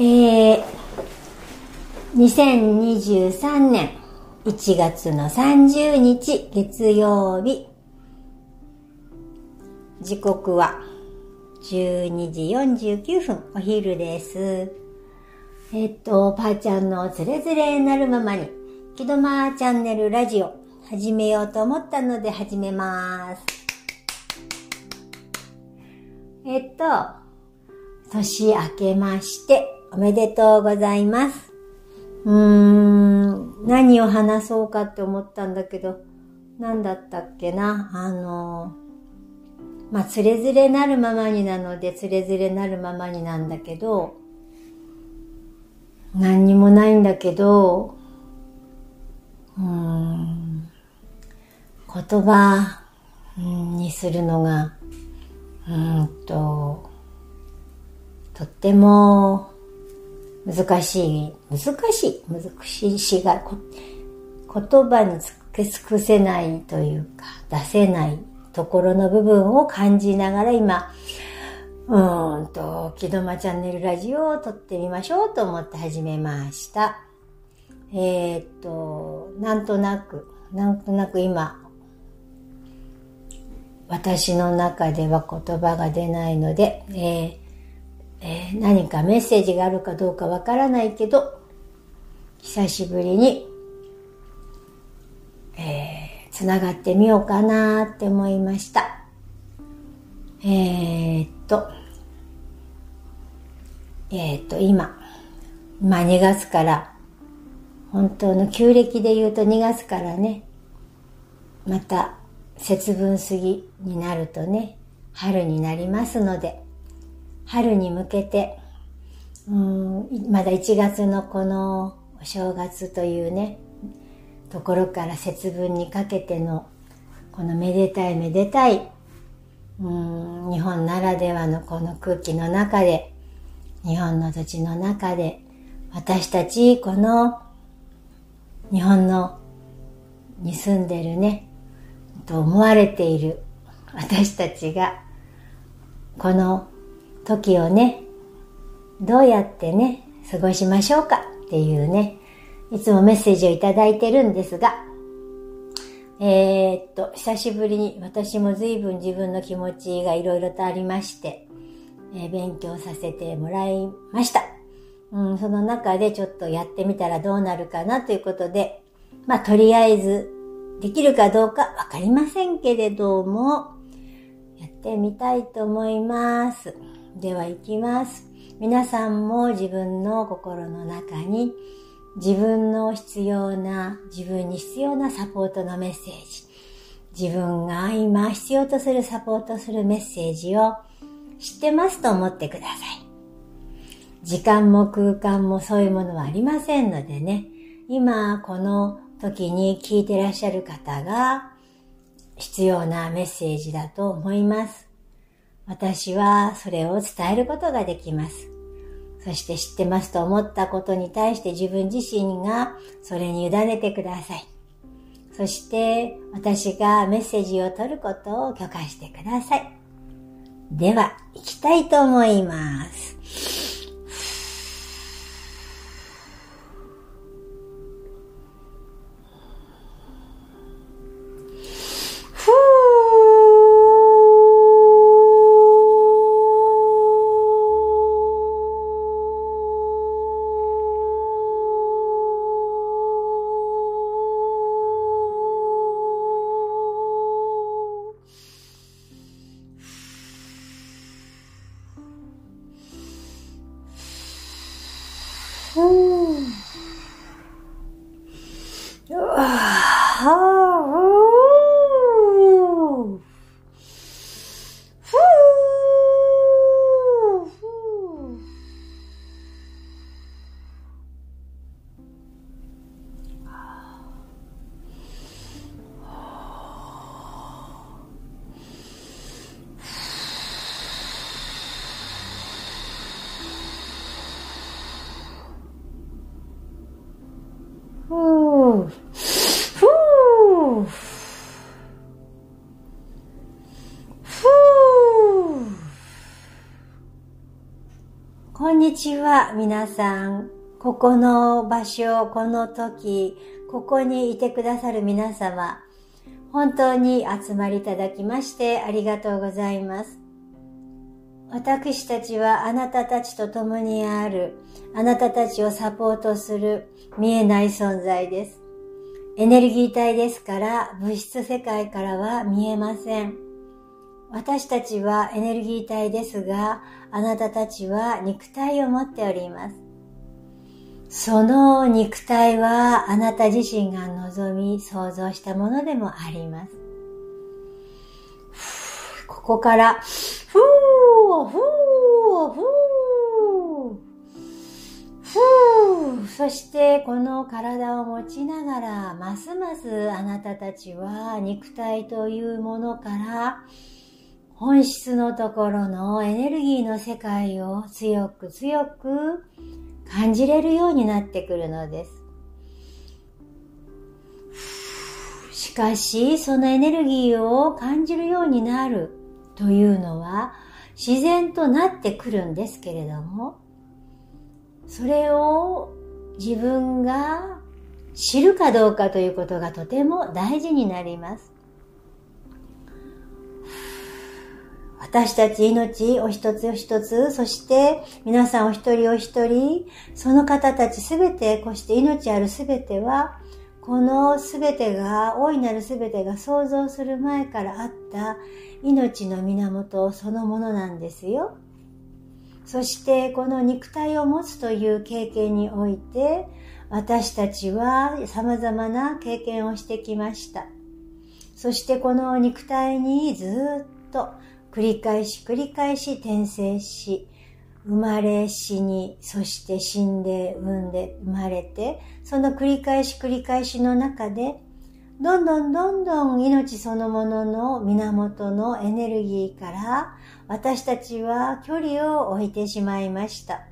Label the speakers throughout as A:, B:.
A: えー、2023年1月の30日月曜日。時刻は12時49分お昼です。えっとパーちゃんのズレズレなるままに木戸間チャンネルラジオ始めようと思ったので始めます。えっと年明けましておめでとうございます。うーん、何を話そうかって思ったんだけど、何だったっけな、あの、まあ、つれづれなるままになので、つれづれなるままになんだけど、何にもないんだけど、うーん、言葉にするのが、うんと、とっても難しい、難しい、難しいしが、言葉に尽くせないというか、出せないところの部分を感じながら今、うーんと、木戸間チャンネルラジオを撮ってみましょうと思って始めました。えー、っと、なんとなく、なんとなく今、私の中では言葉が出ないので、えーえー、何かメッセージがあるかどうかわからないけど、久しぶりに、えー、つながってみようかなって思いました。えー、っと、えー、っと、今、まあ2月から、本当の旧暦で言うと2月からね、また節分過ぎになるとね、春になりますので、春に向けて、うん、まだ1月のこのお正月というね、ところから節分にかけての、このめでたいめでたい、うん、日本ならではのこの空気の中で、日本の土地の中で、私たち、この日本のに住んでるね、と思われている私たちが、この時をね、どうやってね、過ごしましょうか？っていうね、いつもメッセージをいただいてるんですが、えー、っと、久しぶりに私も随分自分の気持ちがいろいろとありまして、えー、勉強させてもらいました。うん、その中でちょっとやってみたらどうなるかなということで、まあ、とりあえず、できるかどうかわかりませんけれども、やってみたいと思います。では行きます。皆さんも自分の心の中に自分の必要な、自分に必要なサポートのメッセージ、自分が今必要とするサポートするメッセージを知ってますと思ってください。時間も空間もそういうものはありませんのでね、今この時に聞いてらっしゃる方が必要なメッセージだと思います。私はそれを伝えることができます。そして知ってますと思ったことに対して自分自身がそれに委ねてください。そして私がメッセージを取ることを許可してください。では、行きたいと思います。ちは、皆さん。ここの場所、この時、ここにいてくださる皆様、本当に集まりいただきましてありがとうございます。私たちはあなたたちと共にある、あなたたちをサポートする見えない存在です。エネルギー体ですから物質世界からは見えません。私たちはエネルギー体ですが、あなたたちは肉体を持っております。その肉体はあなた自身が望み想像したものでもあります。ここから、ふー、ふー、ふー、ふー、そしてこの体を持ちながら、ますますあなたたちは肉体というものから、本質のところのエネルギーの世界を強く強く感じれるようになってくるのです。しかし、そのエネルギーを感じるようになるというのは自然となってくるんですけれども、それを自分が知るかどうかということがとても大事になります。私たち命お一つ一つ、そして皆さんお一人お一人、その方たちすべて、こうして命あるすべては、このすべてが、大いなるすべてが想像する前からあった命の源そのものなんですよ。そしてこの肉体を持つという経験において、私たちは様々な経験をしてきました。そしてこの肉体にずっと繰り返し繰り返し転生し、生まれ死に、そして死んで産んで生まれて、その繰り返し繰り返しの中で、どんどんどんどん命そのものの源のエネルギーから私たちは距離を置いてしまいました。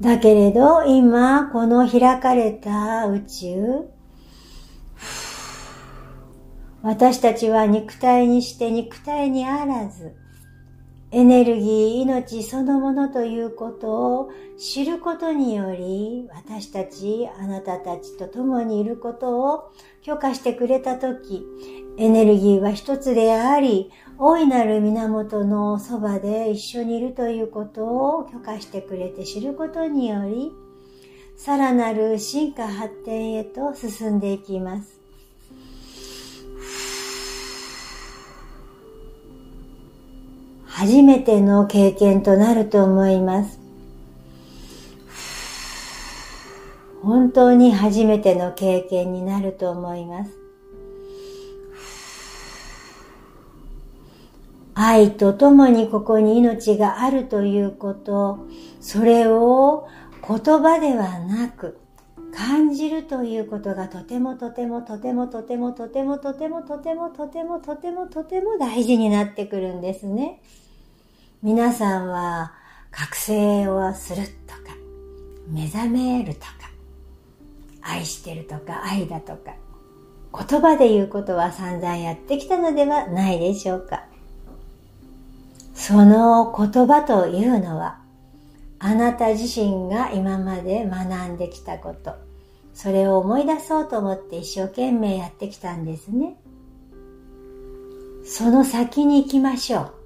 A: だけれど今この開かれた宇宙、私たちは肉体にして肉体にあらず、エネルギー、命そのものということを知ることにより、私たち、あなたたちと共にいることを許可してくれたとき、エネルギーは一つであり、大いなる源のそばで一緒にいるということを許可してくれて知ることにより、さらなる進化発展へと進んでいきます。初めての経験となると思います。本当に初めての経験になると思います。愛とともにここに命があるということ、それを言葉ではなく、感じるということがとてもとてもとてもとてもとてもとてもとてもとてもとてもとても大事になってくるんですね。皆さんは覚醒をするとか、目覚めるとか、愛してるとか愛だとか、言葉で言うことは散々やってきたのではないでしょうか。その言葉というのは、あなた自身が今まで学んできたこと、それを思い出そうと思って一生懸命やってきたんですね。その先に行きましょう。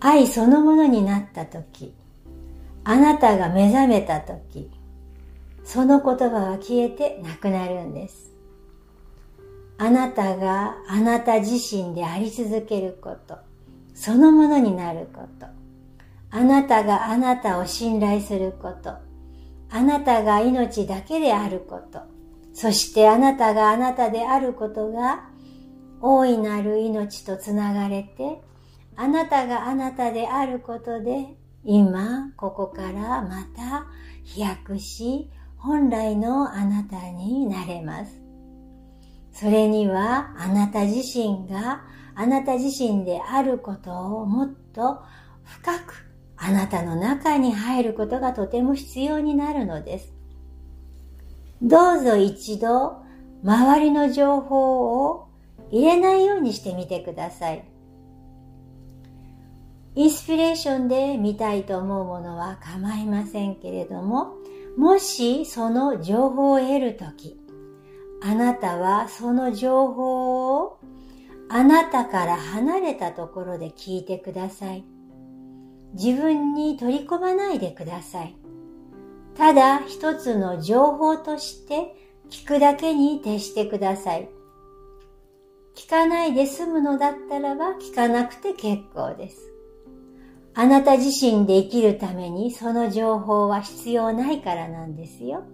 A: 愛そのものになった時、あなたが目覚めた時、その言葉は消えてなくなるんです。あなたがあなた自身であり続けること、そのものになること、あなたがあなたを信頼すること、あなたが命だけであること、そしてあなたがあなたであることが大いなる命とつながれてあなたがあなたであることで、今、ここからまた飛躍し、本来のあなたになれます。それには、あなた自身があなた自身であることをもっと深くあなたの中に入ることがとても必要になるのです。どうぞ一度、周りの情報を入れないようにしてみてください。インスピレーションで見たいと思うものは構いませんけれども、もしその情報を得るとき、あなたはその情報をあなたから離れたところで聞いてください。自分に取り込まないでください。ただ一つの情報として聞くだけに徹してください。聞かないで済むのだったらば聞かなくて結構です。あなた自身で生きるためにその情報は必要ないからなんですよ。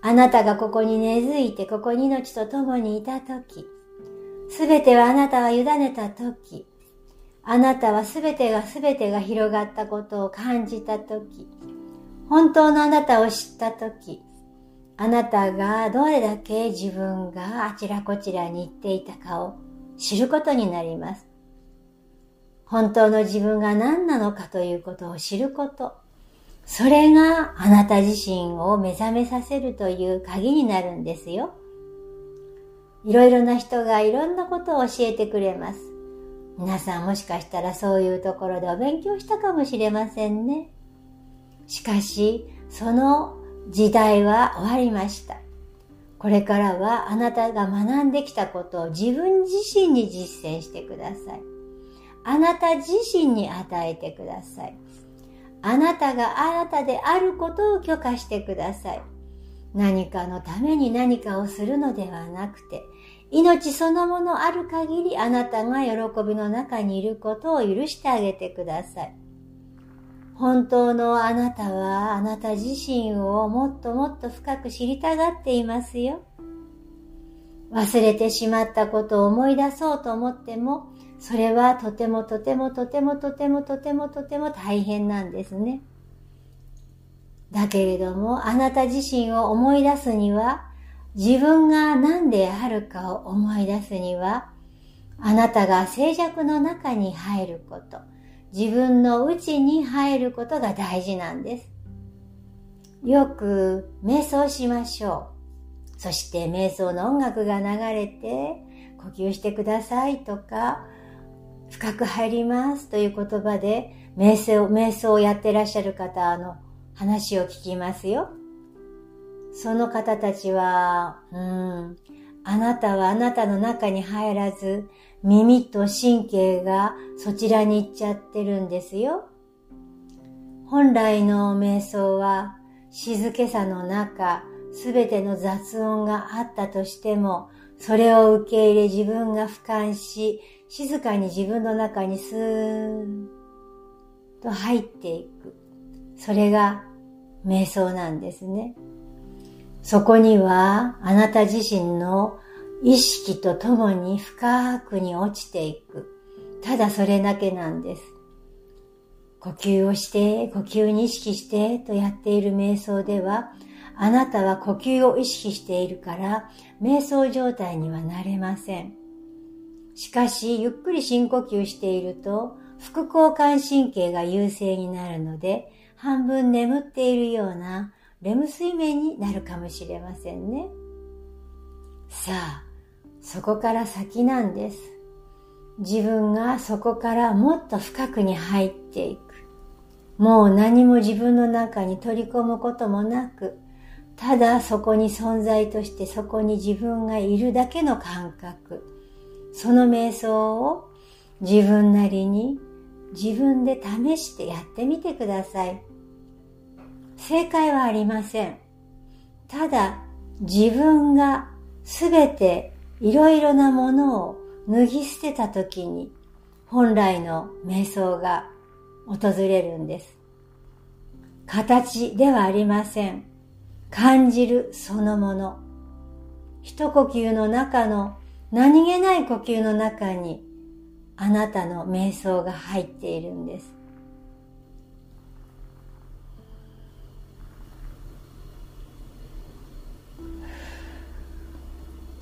A: あなたがここに根付いてここに命と共にいたとき、すべてはあなたは委ねたとき、あなたはすべてがすべてが広がったことを感じたとき、本当のあなたを知ったとき、あなたがどれだけ自分があちらこちらに行っていたかを知ることになります。本当の自分が何なのかということを知ること。それがあなた自身を目覚めさせるという鍵になるんですよ。いろいろな人がいろんなことを教えてくれます。皆さんもしかしたらそういうところでお勉強したかもしれませんね。しかし、その時代は終わりました。これからはあなたが学んできたことを自分自身に実践してください。あなた自身に与えてください。あなたがあなたであることを許可してください。何かのために何かをするのではなくて、命そのものある限りあなたが喜びの中にいることを許してあげてください。本当のあなたはあなた自身をもっともっと深く知りたがっていますよ。忘れてしまったことを思い出そうと思っても、それはとてもとてもとてもとてもとてもとても大変なんですね。だけれども、あなた自身を思い出すには、自分が何であるかを思い出すには、あなたが静寂の中に入ること、自分の内に入ることが大事なんです。よく瞑想しましょう。そして瞑想の音楽が流れて、呼吸してくださいとか、深く入りますという言葉で瞑想、瞑想をやってらっしゃる方の話を聞きますよ。その方たちは、うん、あなたはあなたの中に入らず、耳と神経がそちらに行っちゃってるんですよ。本来の瞑想は静けさの中、すべての雑音があったとしても、それを受け入れ自分が俯瞰し、静かに自分の中にスーッと入っていく。それが瞑想なんですね。そこにはあなた自身の意識とともに深くに落ちていく。ただそれだけなんです。呼吸をして、呼吸に意識してとやっている瞑想では、あなたは呼吸を意識しているから、瞑想状態にはなれません。しかし、ゆっくり深呼吸していると、副交感神経が優勢になるので、半分眠っているようなレム睡眠になるかもしれませんね。さあ、そこから先なんです。自分がそこからもっと深くに入っていく。もう何も自分の中に取り込むこともなく、ただそこに存在としてそこに自分がいるだけの感覚。その瞑想を自分なりに自分で試してやってみてください。正解はありません。ただ自分がすべていろいろなものを脱ぎ捨てた時に本来の瞑想が訪れるんです。形ではありません。感じるそのもの。一呼吸の中の何気ない呼吸の中にあなたの瞑想が入っているんです。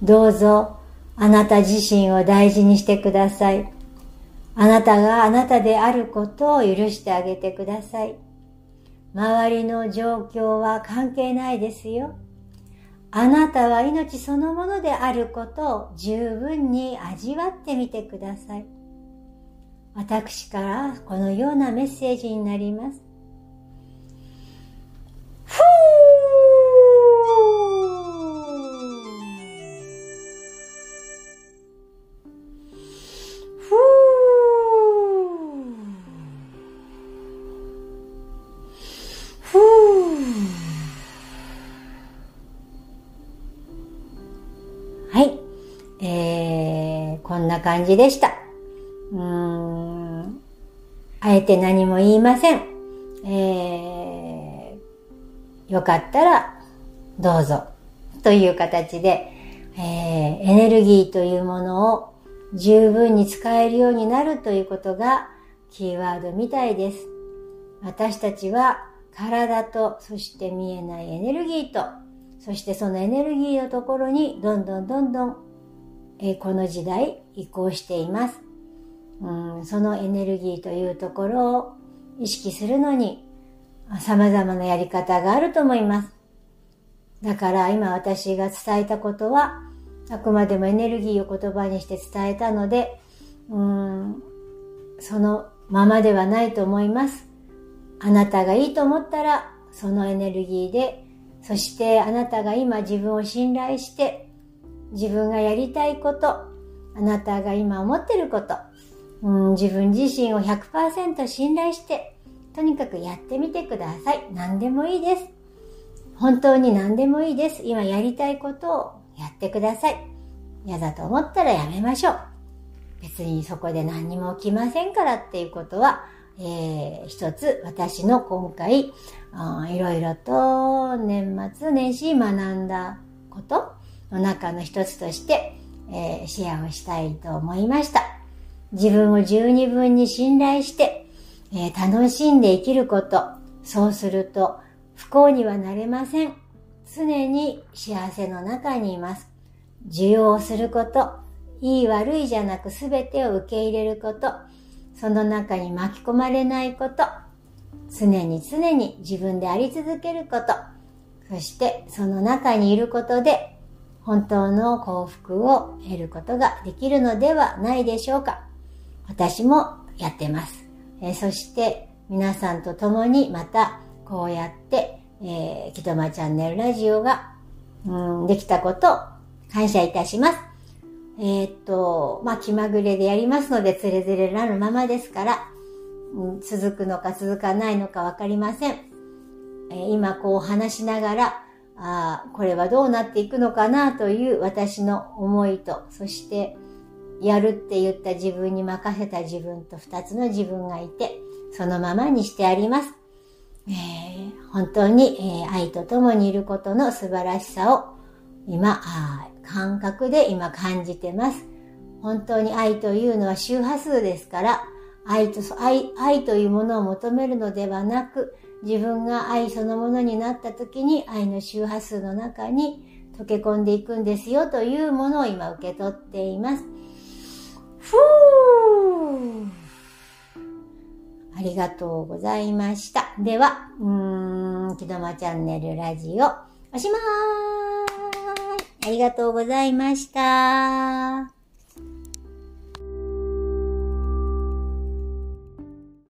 A: どうぞあなた自身を大事にしてください。あなたがあなたであることを許してあげてください。周りの状況は関係ないですよ。あなたは命そのものであることを十分に味わってみてください。私からこのようなメッセージになります。感じでした。うーん。あえて何も言いません。えー、よかったら、どうぞ。という形で、えー、エネルギーというものを十分に使えるようになるということがキーワードみたいです。私たちは体と、そして見えないエネルギーと、そしてそのエネルギーのところにどんどんどんどん、えー、この時代移行しています。うん、そのエネルギーというところを意識するのに様々なやり方があると思います。だから今私が伝えたことはあくまでもエネルギーを言葉にして伝えたので、うん、そのままではないと思います。あなたがいいと思ったらそのエネルギーで、そしてあなたが今自分を信頼して自分がやりたいこと、あなたが今思ってること、うん、自分自身を100%信頼して、とにかくやってみてください。何でもいいです。本当に何でもいいです。今やりたいことをやってください。嫌だと思ったらやめましょう。別にそこで何にも起きませんからっていうことは、えー、一つ私の今回、いろいろと年末年始学んだことの中の一つとして、えー、シェアをしたいと思いました。自分を十二分に信頼して、えー、楽しんで生きること。そうすると不幸にはなれません。常に幸せの中にいます。受容すること。いい悪いじゃなく全てを受け入れること。その中に巻き込まれないこと。常に常に自分であり続けること。そしてその中にいることで本当の幸福を得ることができるのではないでしょうか。私もやってます。えー、そして皆さんと共にまたこうやって、えー、きとまチャンネルラジオが、うん、できたこと感謝いたします。えー、っと、まあ、気まぐれでやりますので、つれづれなるままですから、うん、続くのか続かないのかわかりません。えー、今こう話しながら、あこれはどうなっていくのかなという私の思いと、そしてやるって言った自分に任せた自分と二つの自分がいて、そのままにしてあります。えー、本当に、えー、愛と共にいることの素晴らしさを今あ、感覚で今感じてます。本当に愛というのは周波数ですから、愛と愛愛というものを求めるのではなく、自分が愛そのものになった時に愛の周波数の中に溶け込んでいくんですよというものを今受け取っています。ふーありがとうございました。では、うーん、きどまチャンネルラジオ、おしまーい。ありがとうございました。